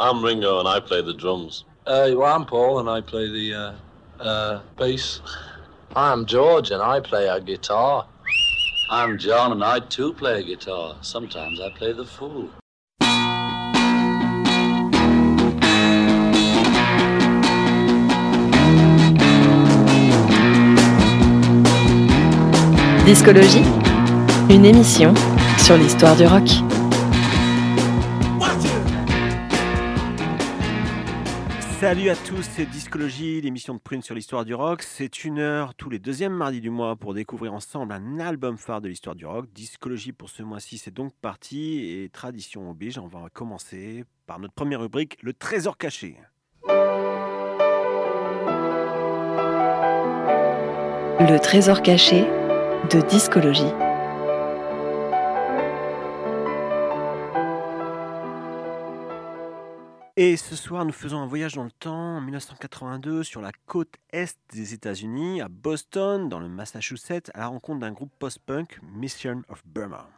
I'm Ringo and I play the drums. Uh, well, I'm Paul and I play the uh, uh, bass. I'm George and I play a guitar. I'm John and I too play a guitar. Sometimes I play the fool. Discologie, une émission sur l'histoire du rock. Salut à tous, c'est Discologie, l'émission de Prune sur l'histoire du rock. C'est une heure tous les deuxièmes mardis du mois pour découvrir ensemble un album phare de l'histoire du rock. Discologie pour ce mois-ci, c'est donc parti et tradition oblige, on va commencer par notre première rubrique, le trésor caché. Le trésor caché de discologie. Et ce soir, nous faisons un voyage dans le temps en 1982 sur la côte est des États-Unis, à Boston, dans le Massachusetts, à la rencontre d'un groupe post-punk, Mission of Burma.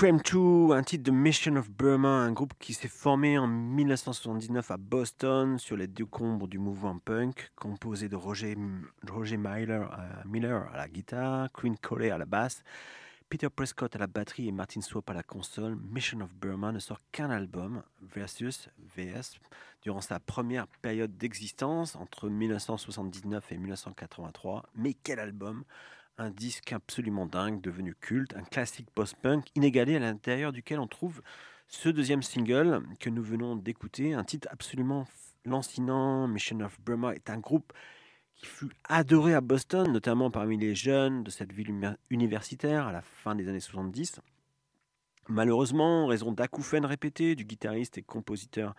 Stream 2, un titre de Mission of Burma, un groupe qui s'est formé en 1979 à Boston sur les décombres du mouvement punk, composé de Roger, à, Miller à la guitare, Queen Coley à la basse, Peter Prescott à la batterie et Martin Swap à la console. Mission of Burma ne sort qu'un album, Versus VS, durant sa première période d'existence entre 1979 et 1983. Mais quel album un disque absolument dingue, devenu culte, un classique post-punk inégalé à l'intérieur duquel on trouve ce deuxième single que nous venons d'écouter, un titre absolument lancinant. Mission of Burma est un groupe qui fut adoré à Boston, notamment parmi les jeunes de cette ville universitaire à la fin des années 70. Malheureusement, en raison d'acouphènes répétés du guitariste et compositeur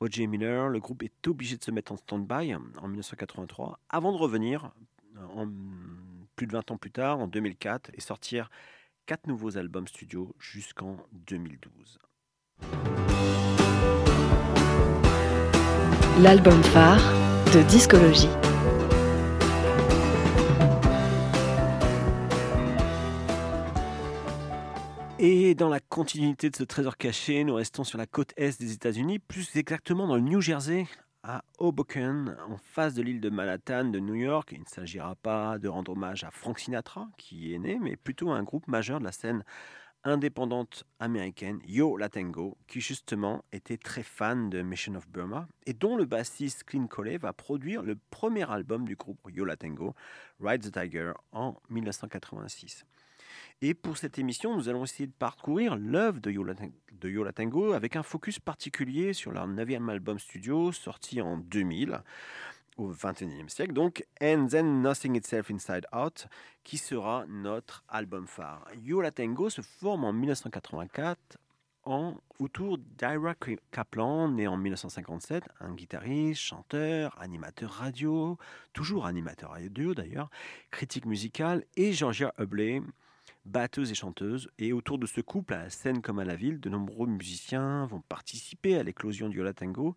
Roger Miller, le groupe est obligé de se mettre en stand-by en 1983 avant de revenir en plus de 20 ans plus tard, en 2004, et sortir quatre nouveaux albums studio jusqu'en 2012. L'album phare de discologie. Et dans la continuité de ce trésor caché, nous restons sur la côte est des États-Unis, plus exactement dans le New Jersey, à Hoboken, en face de l'île de Manhattan de New York. Il ne s'agira pas de rendre hommage à Frank Sinatra, qui est né, mais plutôt à un groupe majeur de la scène indépendante américaine, Yo La Tango, qui justement était très fan de Mission of Burma et dont le bassiste Clint Coley va produire le premier album du groupe Yo La Tango, Ride the Tiger, en 1986. Et pour cette émission, nous allons essayer de parcourir l'œuvre de Yola, de Tango avec un focus particulier sur leur neuvième album studio sorti en 2000 au XXIe siècle, donc And Then Nothing Itself Inside Out, qui sera notre album phare. Yola Tango se forme en 1984 en, autour d'Ira Kaplan, né en 1957, un guitariste, chanteur, animateur radio, toujours animateur radio d'ailleurs, critique musicale, et Georgia Hubley, batteuse et chanteuse. Et autour de ce couple, à la scène comme à la ville, de nombreux musiciens vont participer à l'éclosion du Yola Tango,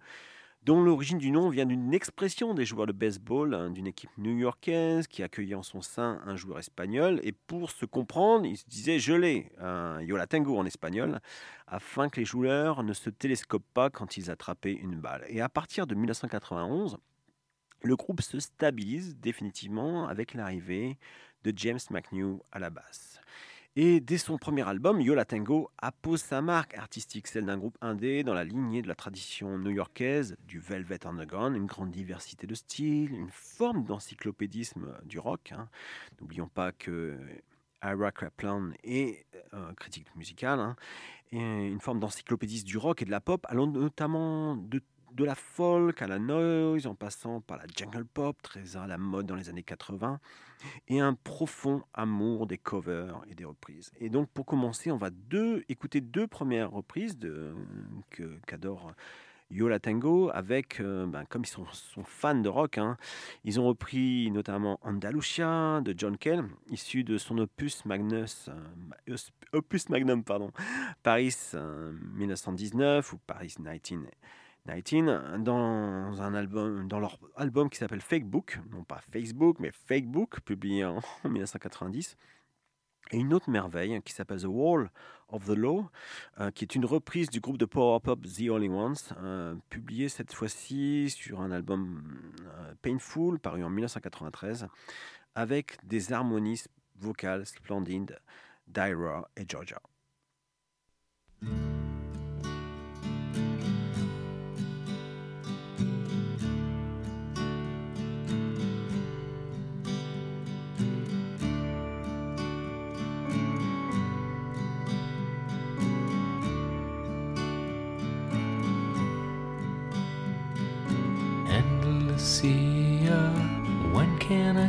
dont l'origine du nom vient d'une expression des joueurs de baseball hein, d'une équipe new-yorkaise qui accueillait en son sein un joueur espagnol. Et pour se comprendre, il se disait je l'ai, un Yola Tango en espagnol, afin que les joueurs ne se télescopent pas quand ils attrapaient une balle. Et à partir de 1991, le groupe se stabilise définitivement avec l'arrivée de James McNew à la basse. Et dès son premier album, Yola Tango appose sa marque artistique, celle d'un groupe indé dans la lignée de la tradition new-yorkaise du Velvet Underground, une grande diversité de styles, une forme d'encyclopédisme du rock. Hein. N'oublions pas que Ira Kaplan est euh, critique musicale, hein, et une forme d'encyclopédiste du rock et de la pop, allant notamment de de la folk à la noise, en passant par la jungle pop, très à la mode dans les années 80, et un profond amour des covers et des reprises. Et donc pour commencer, on va écouter deux premières reprises que, qu'adore Yola Tango, avec, euh, ben, comme ils sont, fans de rock, hein, ils ont repris notamment Andalusia de John Kell, issu de son opus Magnus, euh, opus magnum, pardon, Paris 1919 euh, ou Paris 19 19 dans, un album, dans leur album qui s'appelle Fake Book, non pas Facebook, mais Fake Book, publié en 1990. Et une autre merveille qui s'appelle The Wall of the Law, euh, qui est une reprise du groupe de power pop The Only Ones, euh, publié cette fois-ci sur un album euh, Painful, paru en 1993, avec des harmonies vocales splendides d'Ira et Georgia.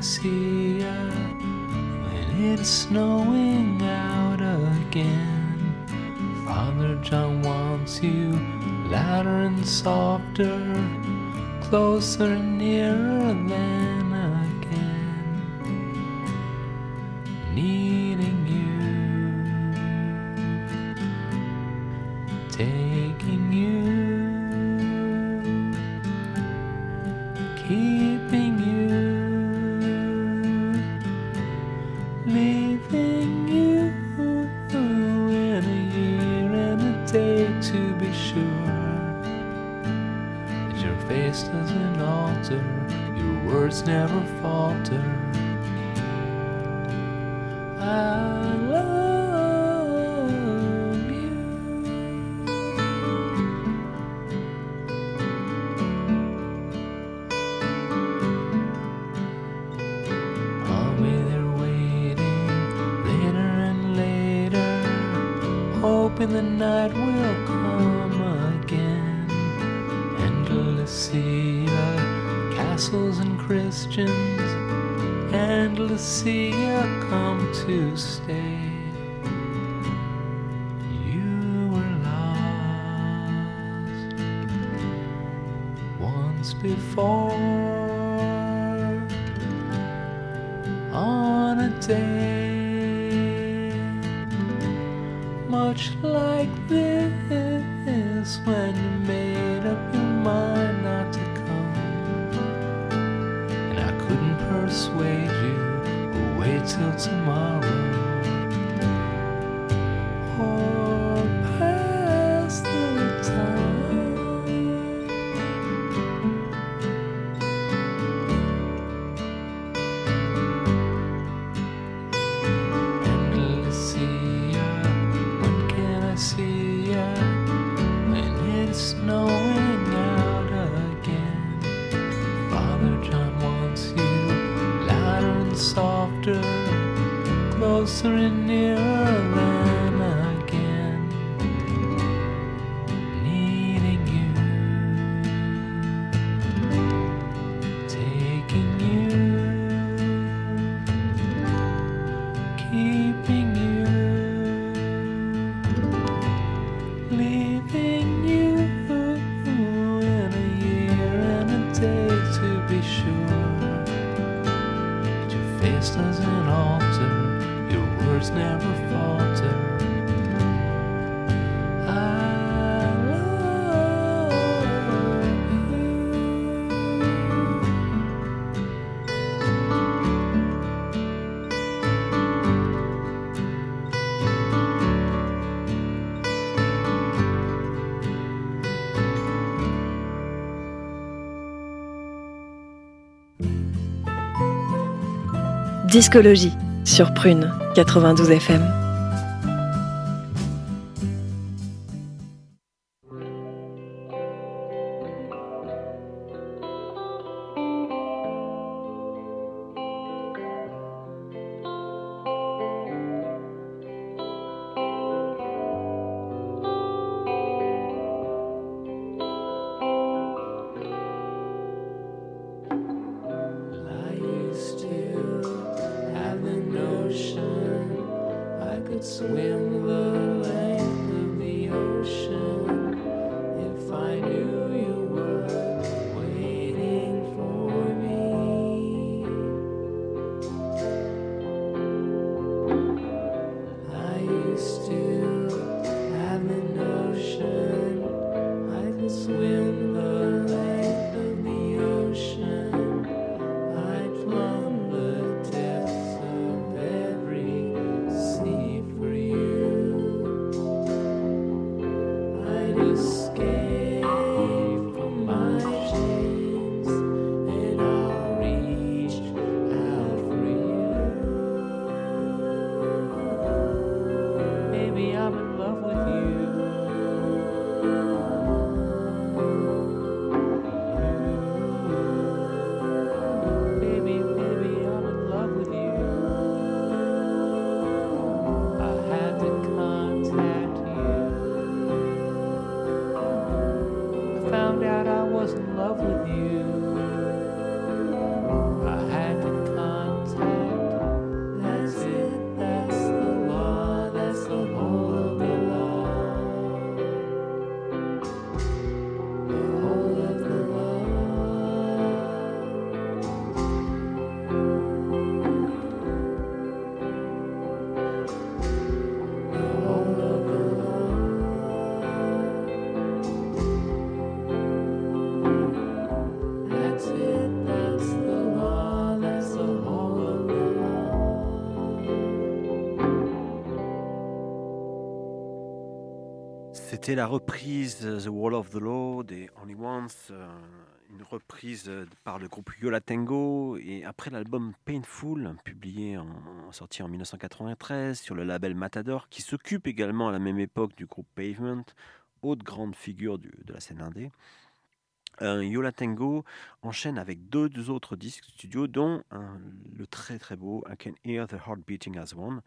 See ya? When it's snowing out again. Father John wants you louder and softer, closer and nearer than once before on a day much like this when you made up your mind not to come. And I couldn't persuade you wait till tomorrow. Discologie sur Prune 92 FM. C'était la reprise The Wall of the Law des Only Ones, euh, une reprise par le groupe Yola Tango. Et après l'album Painful, publié en, sorti en 1993 sur le label Matador, qui s'occupe également à la même époque du groupe Pavement, autre grande figure de la scène indé. Euh, Yola Tango enchaîne avec deux, autres disques studio, dont le très très beau I Can Hear the Heart Beating as One,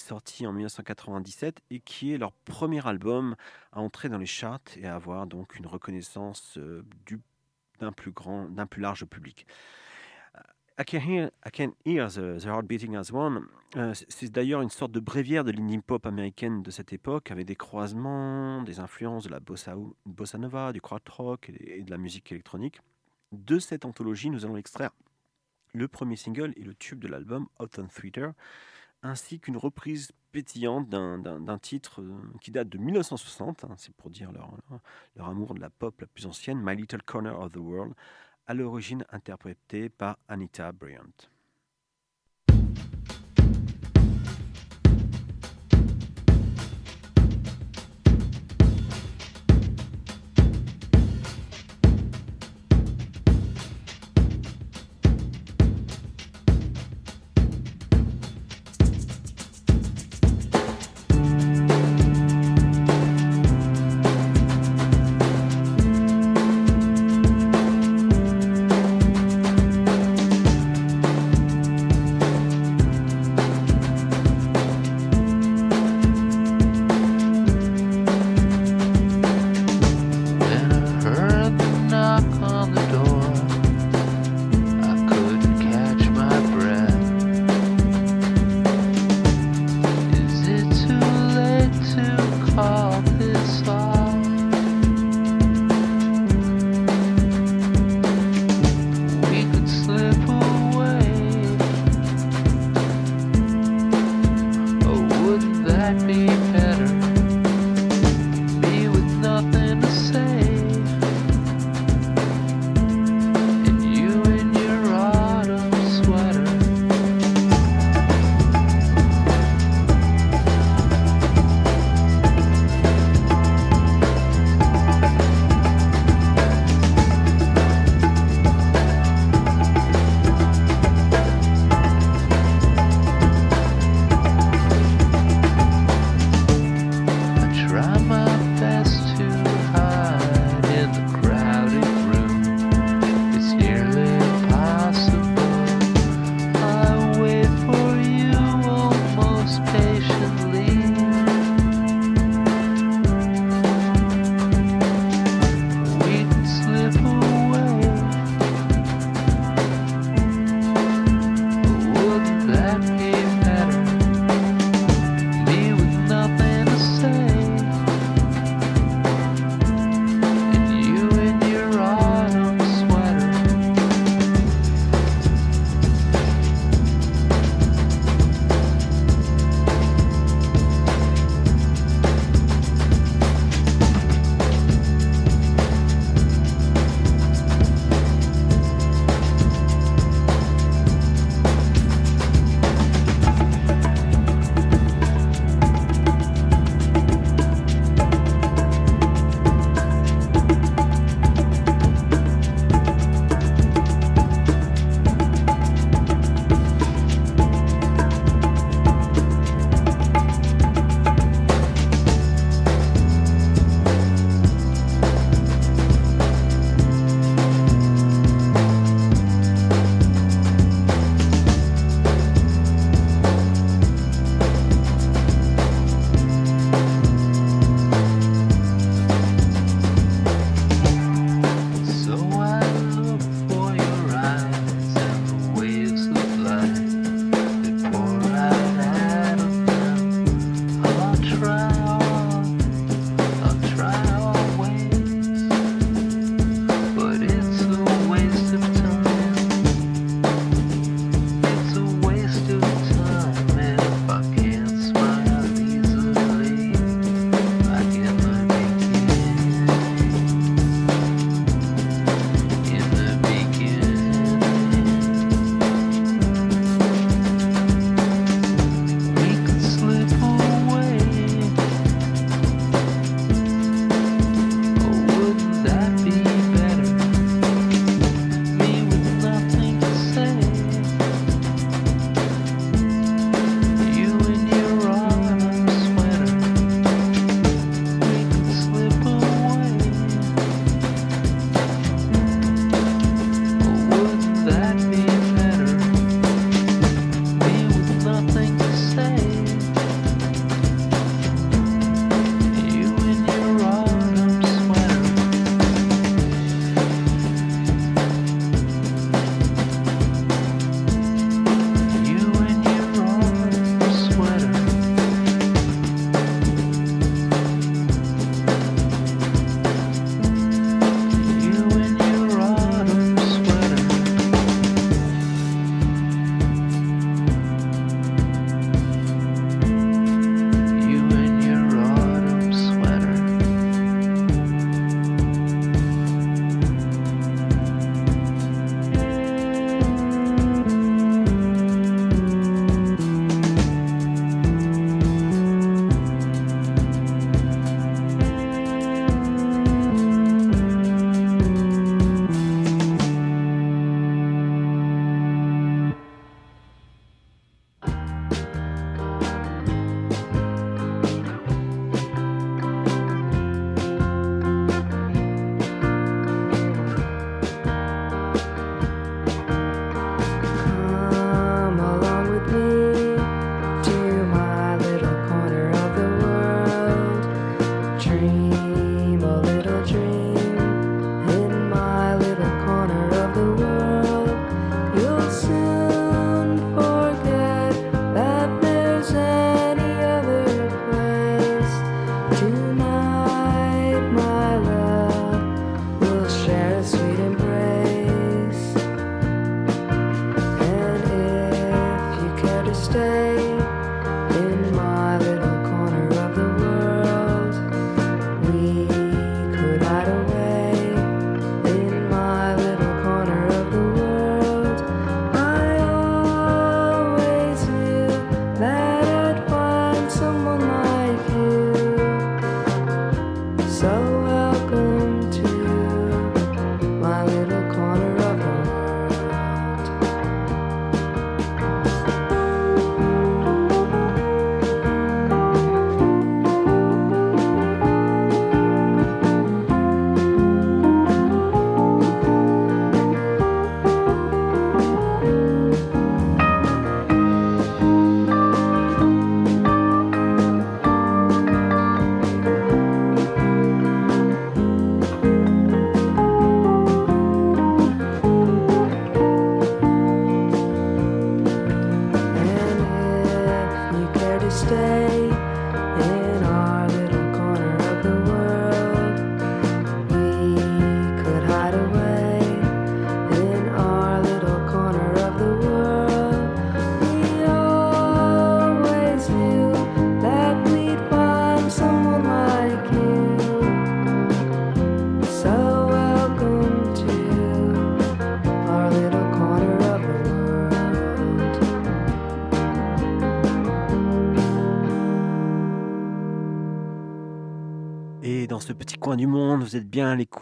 sorti en 1997 et qui est leur premier album à entrer dans les charts et à avoir donc une reconnaissance euh, du- d'un plus grand, d'un plus large public. I Can Hear, I Can Hear the, the Heart Beating as One, euh, c'est- d'ailleurs une sorte de bréviaire de l'indie pop américaine de cette époque, avec des croisements, des influences de la bossa, nova, du crowd rock et, et de la musique électronique. De cette anthologie, nous allons extraire le premier single et le tube de l'album, Autumn Theater, ainsi qu'une reprise pétillante d'un- titre euh, qui date de 1960, hein, c'est pour dire leur, leur amour de la pop la plus ancienne, My Little Corner of the World, à l'origine interprétée par Anita Bryant.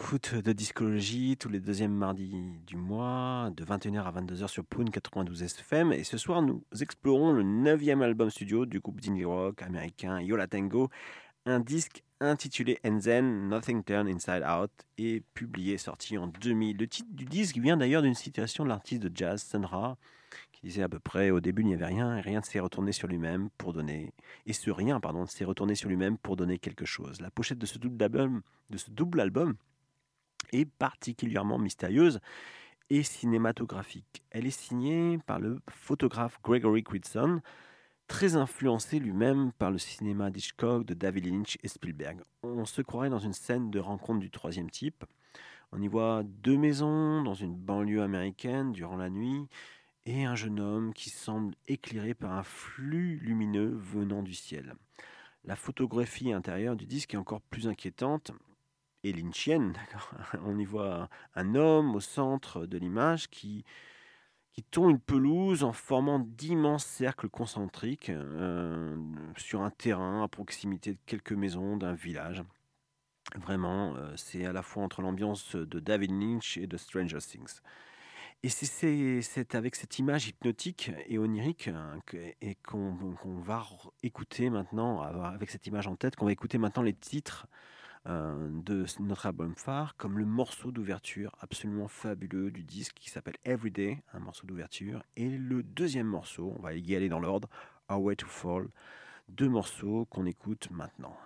L'écoute de Discologie tous les deuxièmes mardis du mois, de 21h à 22h sur Poon 92 FM. Et ce soir, nous explorons le neuvième album studio du groupe d'indie rock américain Yola Tango, un disque intitulé Enzen Nothing Turn Inside Out et publié, sorti en 2000. Le titre du disque vient d'ailleurs d'une citation de l'artiste de jazz Sun Ra, qui disait à peu près au début il n'y avait rien et rien ne s'est retourné sur lui-même pour donner et ce rien pardon s'est retourné sur lui-même pour donner quelque chose. La pochette de ce double album est particulièrement mystérieuse et cinématographique. Elle est signée par le photographe Gregory Critson, très influencé lui-même par le cinéma d'Hitchcock, de David Lynch et Spielberg. On se croirait dans une scène de rencontre du troisième type. On y voit deux maisons dans une banlieue américaine durant la nuit et un jeune homme qui semble éclairé par un flux lumineux venant du ciel. La photographie intérieure du disque est encore plus inquiétante lynchienne. On y voit un homme au centre de l'image qui, qui tond une pelouse en formant d'immenses cercles concentriques euh, sur un terrain à proximité de quelques maisons d'un village. Vraiment, euh, c'est à la fois entre l'ambiance de David Lynch et de Stranger Things. Et c'est- avec cette image hypnotique et onirique hein, qu'on va écouter maintenant, avec cette image en tête, qu'on va écouter maintenant les titres euh, de notre album phare, comme le morceau d'ouverture absolument fabuleux du disque qui s'appelle Everyday, un morceau d'ouverture, et le deuxième morceau, on va y aller dans l'ordre, Our Way to Fall, deux morceaux qu'on écoute maintenant.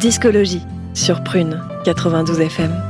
Discologie sur Prune 92 FM.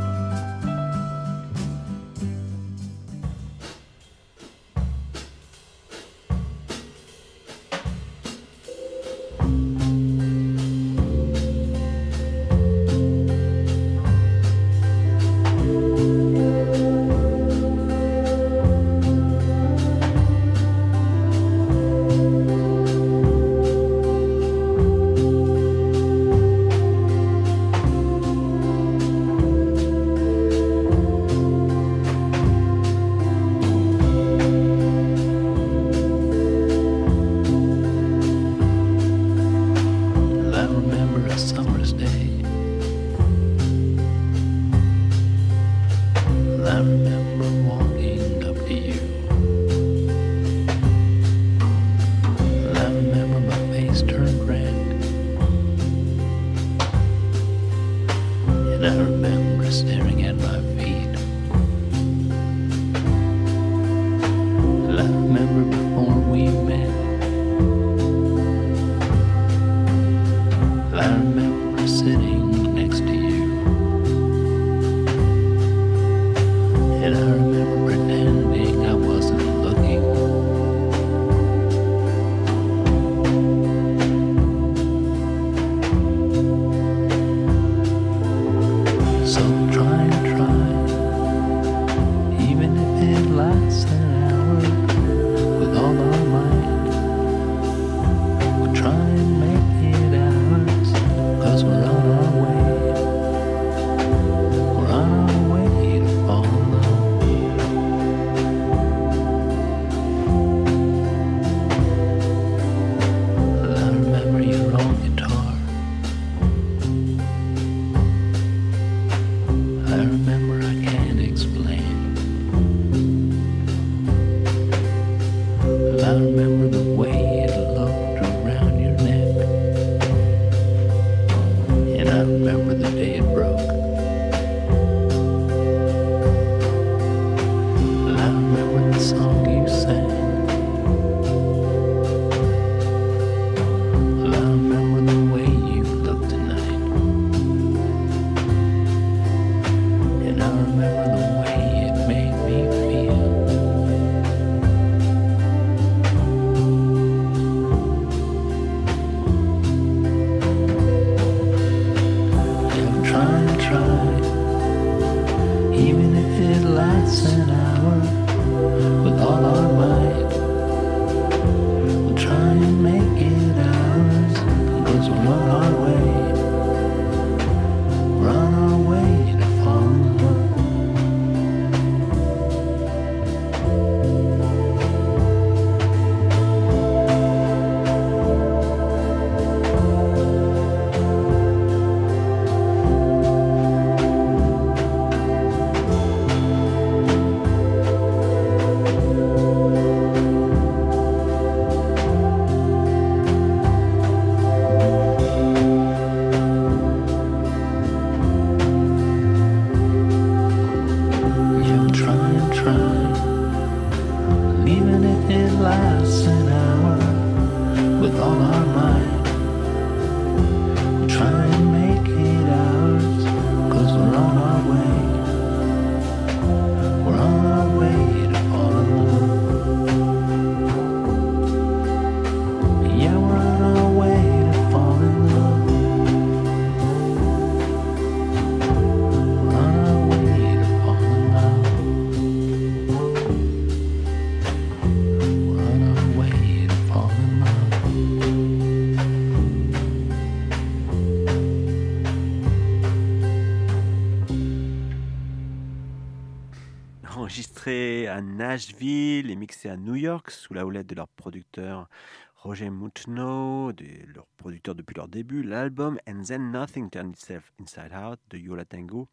Nashville et mixé à New York sous la houlette de leur producteur Roger Mouchno, leur producteur depuis leur début, l'album And Then Nothing Turned Itself Inside Out de Yola Tango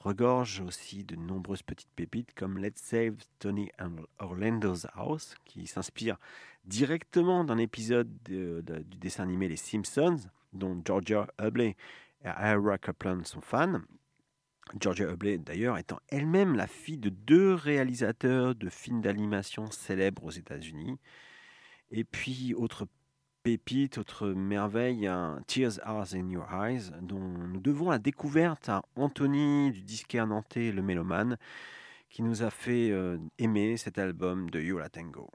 regorge aussi de nombreuses petites pépites comme Let's Save Tony and Orlando's House, qui s'inspire directement d'un épisode de- de- du dessin animé Les Simpsons, dont Georgia Hubley et Ira Kaplan sont fans. Georgia Hubley, d'ailleurs, étant elle-même la fille de deux réalisateurs de films d'animation célèbres aux États-Unis. Et puis, autre pépite, autre merveille, Tears Are in Your Eyes, dont nous devons la découverte à Anthony du disquaire nantais Le Mélomane, qui nous a fait euh, aimer cet album de Yola Tango.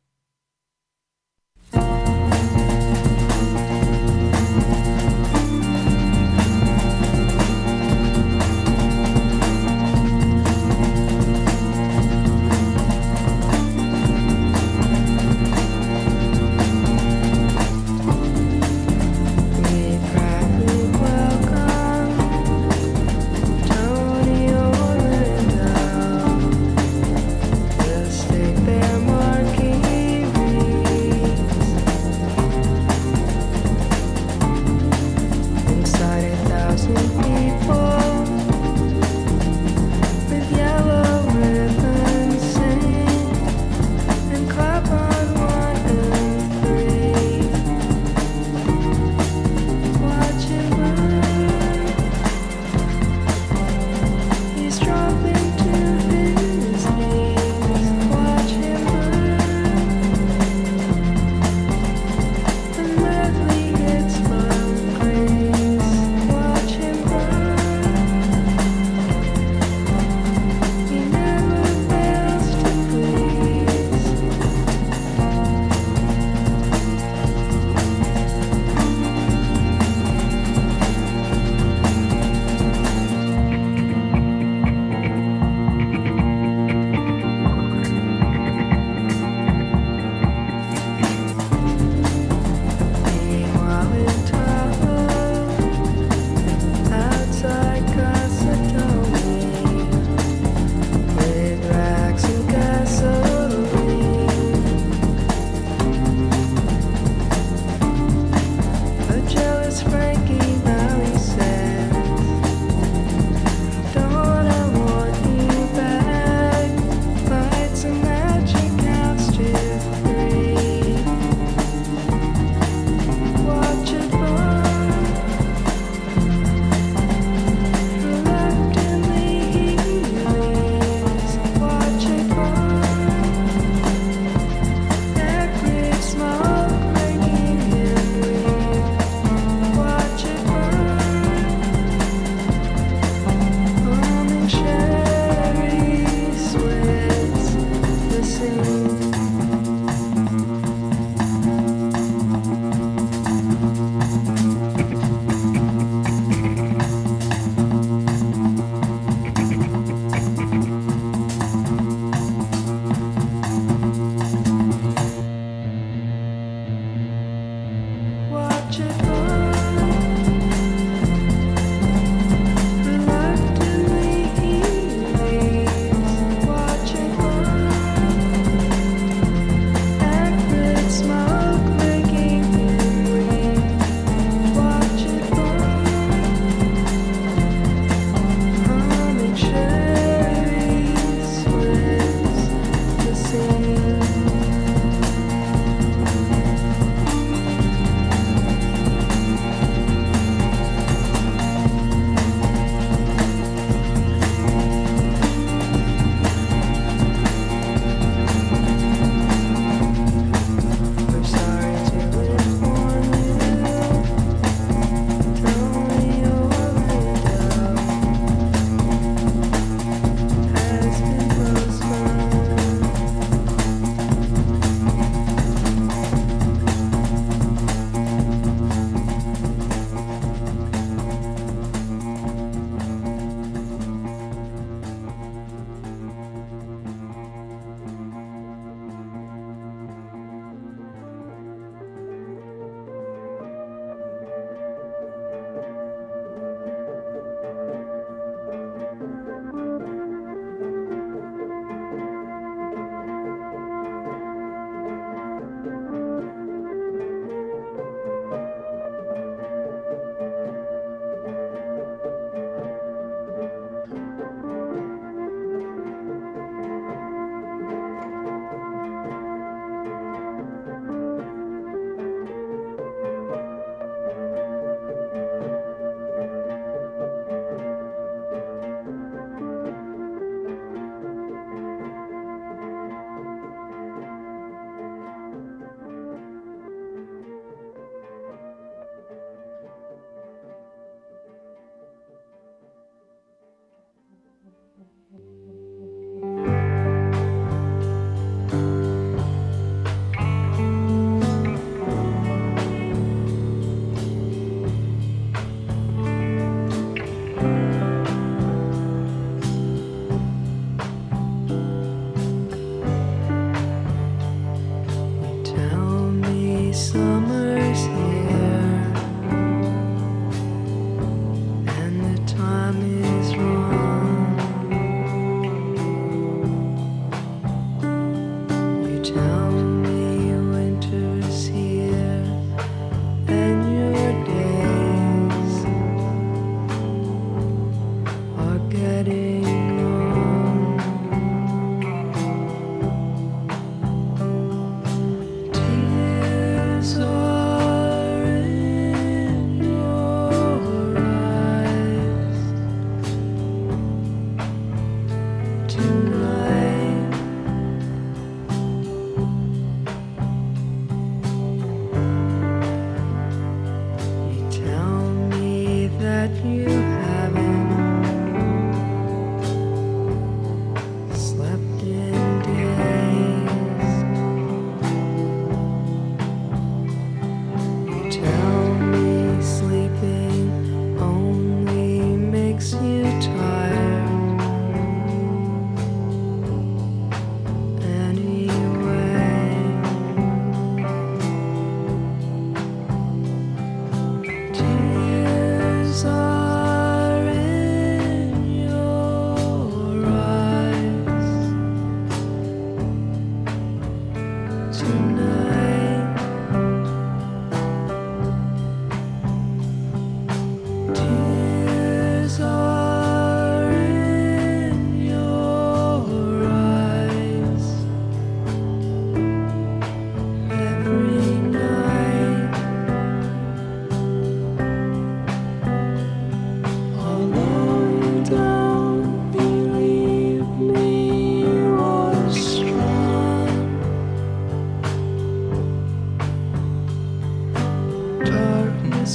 You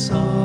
song.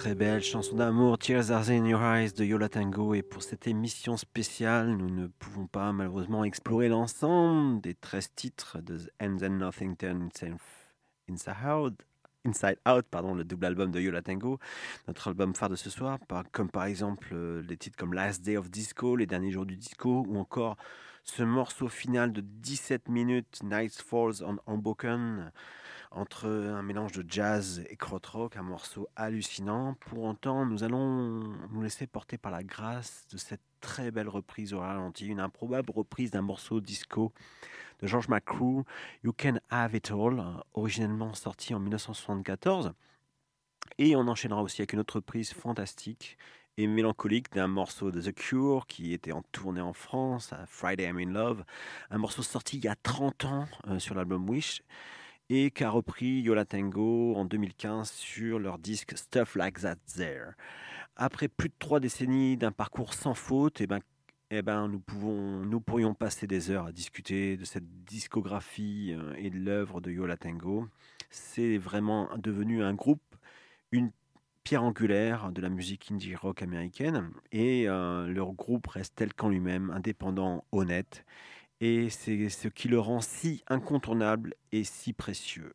Très belle chanson d'amour, Tears Are in Your Eyes de Yola Tango. Et pour cette émission spéciale, nous ne pouvons pas malheureusement explorer l'ensemble des 13 titres de The And Then Nothing Turns Inside Out. Inside Out, pardon, le double album de Yola Tango, notre album phare de ce soir, comme par exemple euh, des titres comme Last Day of Disco, Les Derniers Jours du Disco, ou encore ce morceau final de 17 minutes, Night Falls on Unbroken, entre un mélange de jazz et krautrock, un morceau hallucinant. Pour autant, nous allons nous laisser porter par la grâce de cette très belle reprise au ralenti, une improbable reprise d'un morceau disco de George McCrew, You Can Have It All, originellement sorti en 1974. Et on enchaînera aussi avec une autre reprise fantastique et mélancolique d'un morceau de The Cure qui était en tournée en France, Friday I'm in Love, un morceau sorti il y a 30 ans euh, sur l'album Wish et qu'a repris Yola Tango en 2015 sur leur disque Stuff Like That There. Après plus de trois décennies d'un parcours sans faute, eh ben, eh ben, nous, pouvons, nous pourrions passer des heures à discuter de cette discographie euh, et de l'œuvre de Yola Tango. C'est vraiment devenu un groupe, une pierre angulaire de la musique indie rock américaine, et euh, leur groupe reste tel qu'en lui-même, indépendant, honnête, et c'est ce qui le rend si incontournable et si précieux.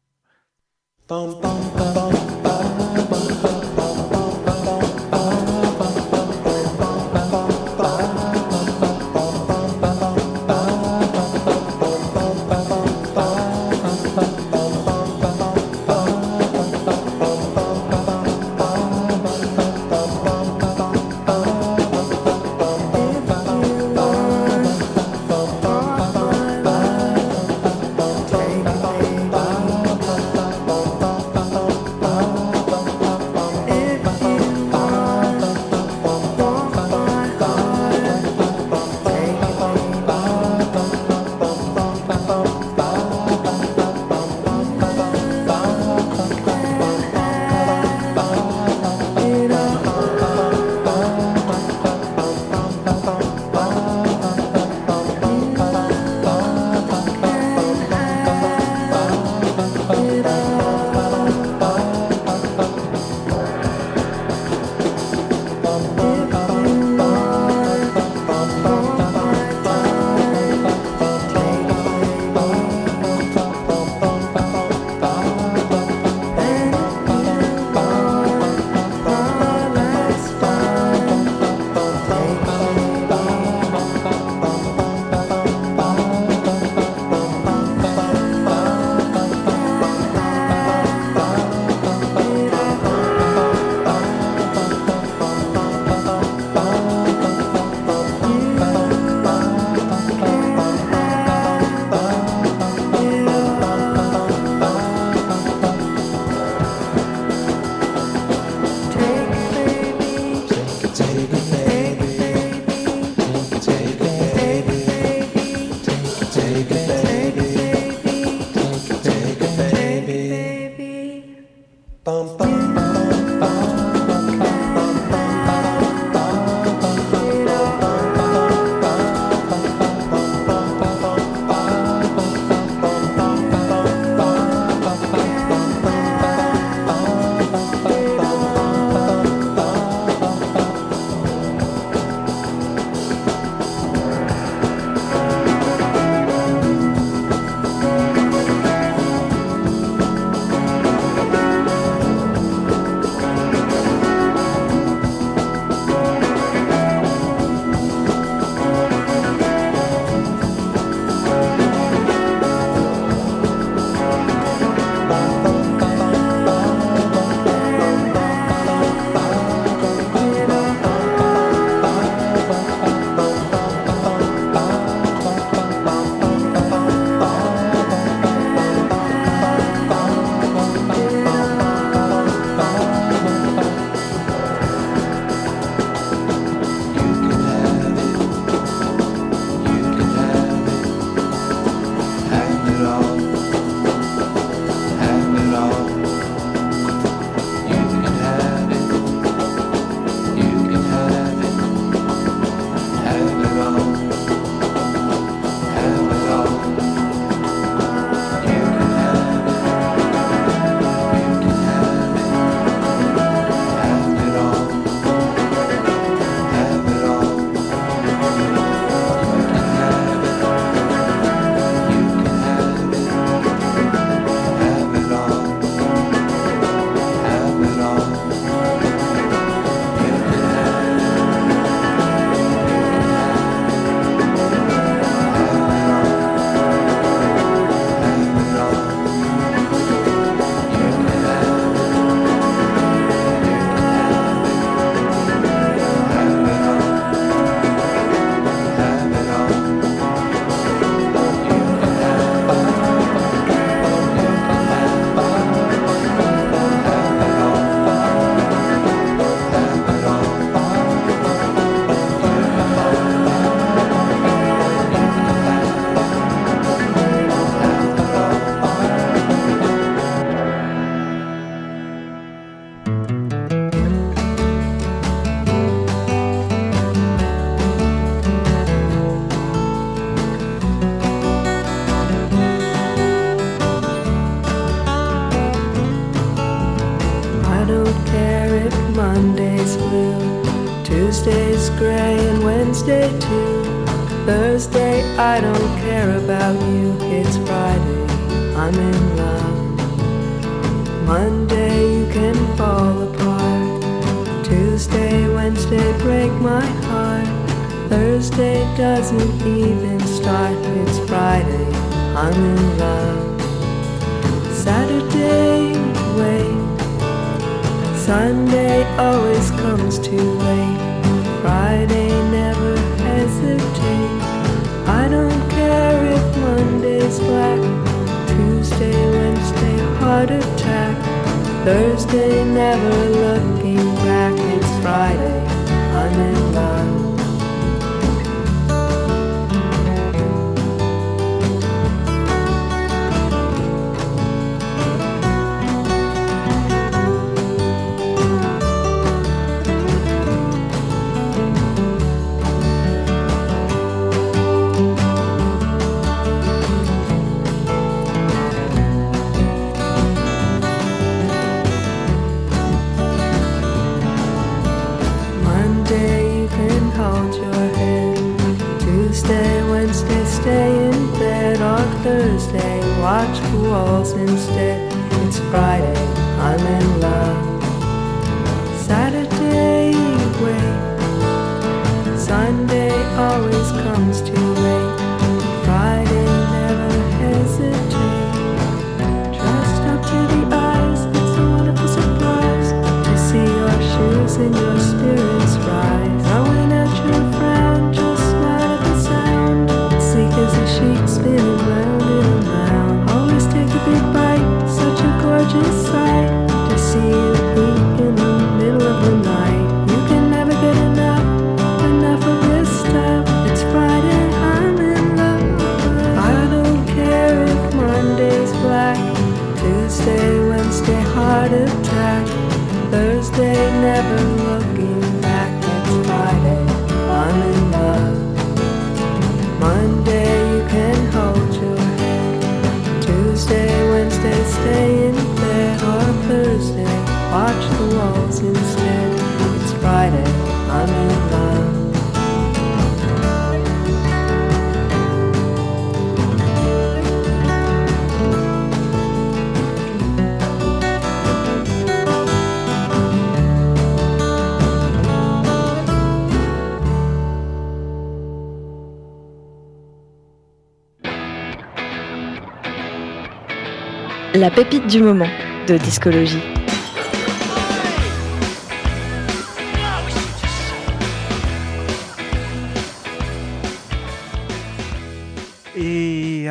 la pépite du moment de discologie.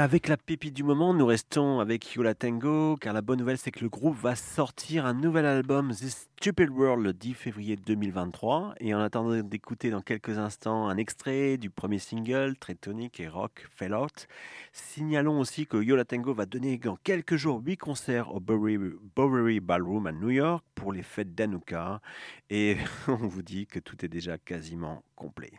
avec la pépite du moment, nous restons avec Yola Tango, car la bonne nouvelle c'est que le groupe va sortir un nouvel album, This Stupid World, le 10 février 2023. Et en attendant d'écouter dans quelques instants un extrait du premier single, très tonique et rock, Fell Out, signalons aussi que Yola Tango va donner dans quelques jours 8 concerts au Bowery Ballroom à New York pour les fêtes d'Anouka. Et on vous dit que tout est déjà quasiment complet.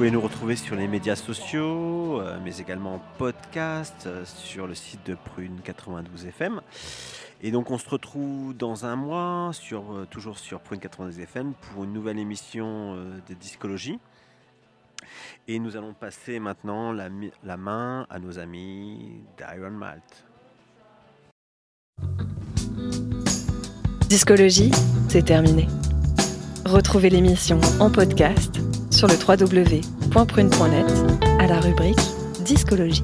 Pouvez nous retrouver sur les médias sociaux, euh, mais également en podcast euh, sur le site de Prune 92 FM. Et donc on se retrouve dans un mois, sur, euh, toujours sur Prune 92 FM, pour une nouvelle émission de discologie. Et nous allons passer maintenant la, la main à nos amis d'Iron Malt. Discologie, c'est terminé. Retrouvez l'émission en podcast sur le www.prune.net à la rubrique Discologie.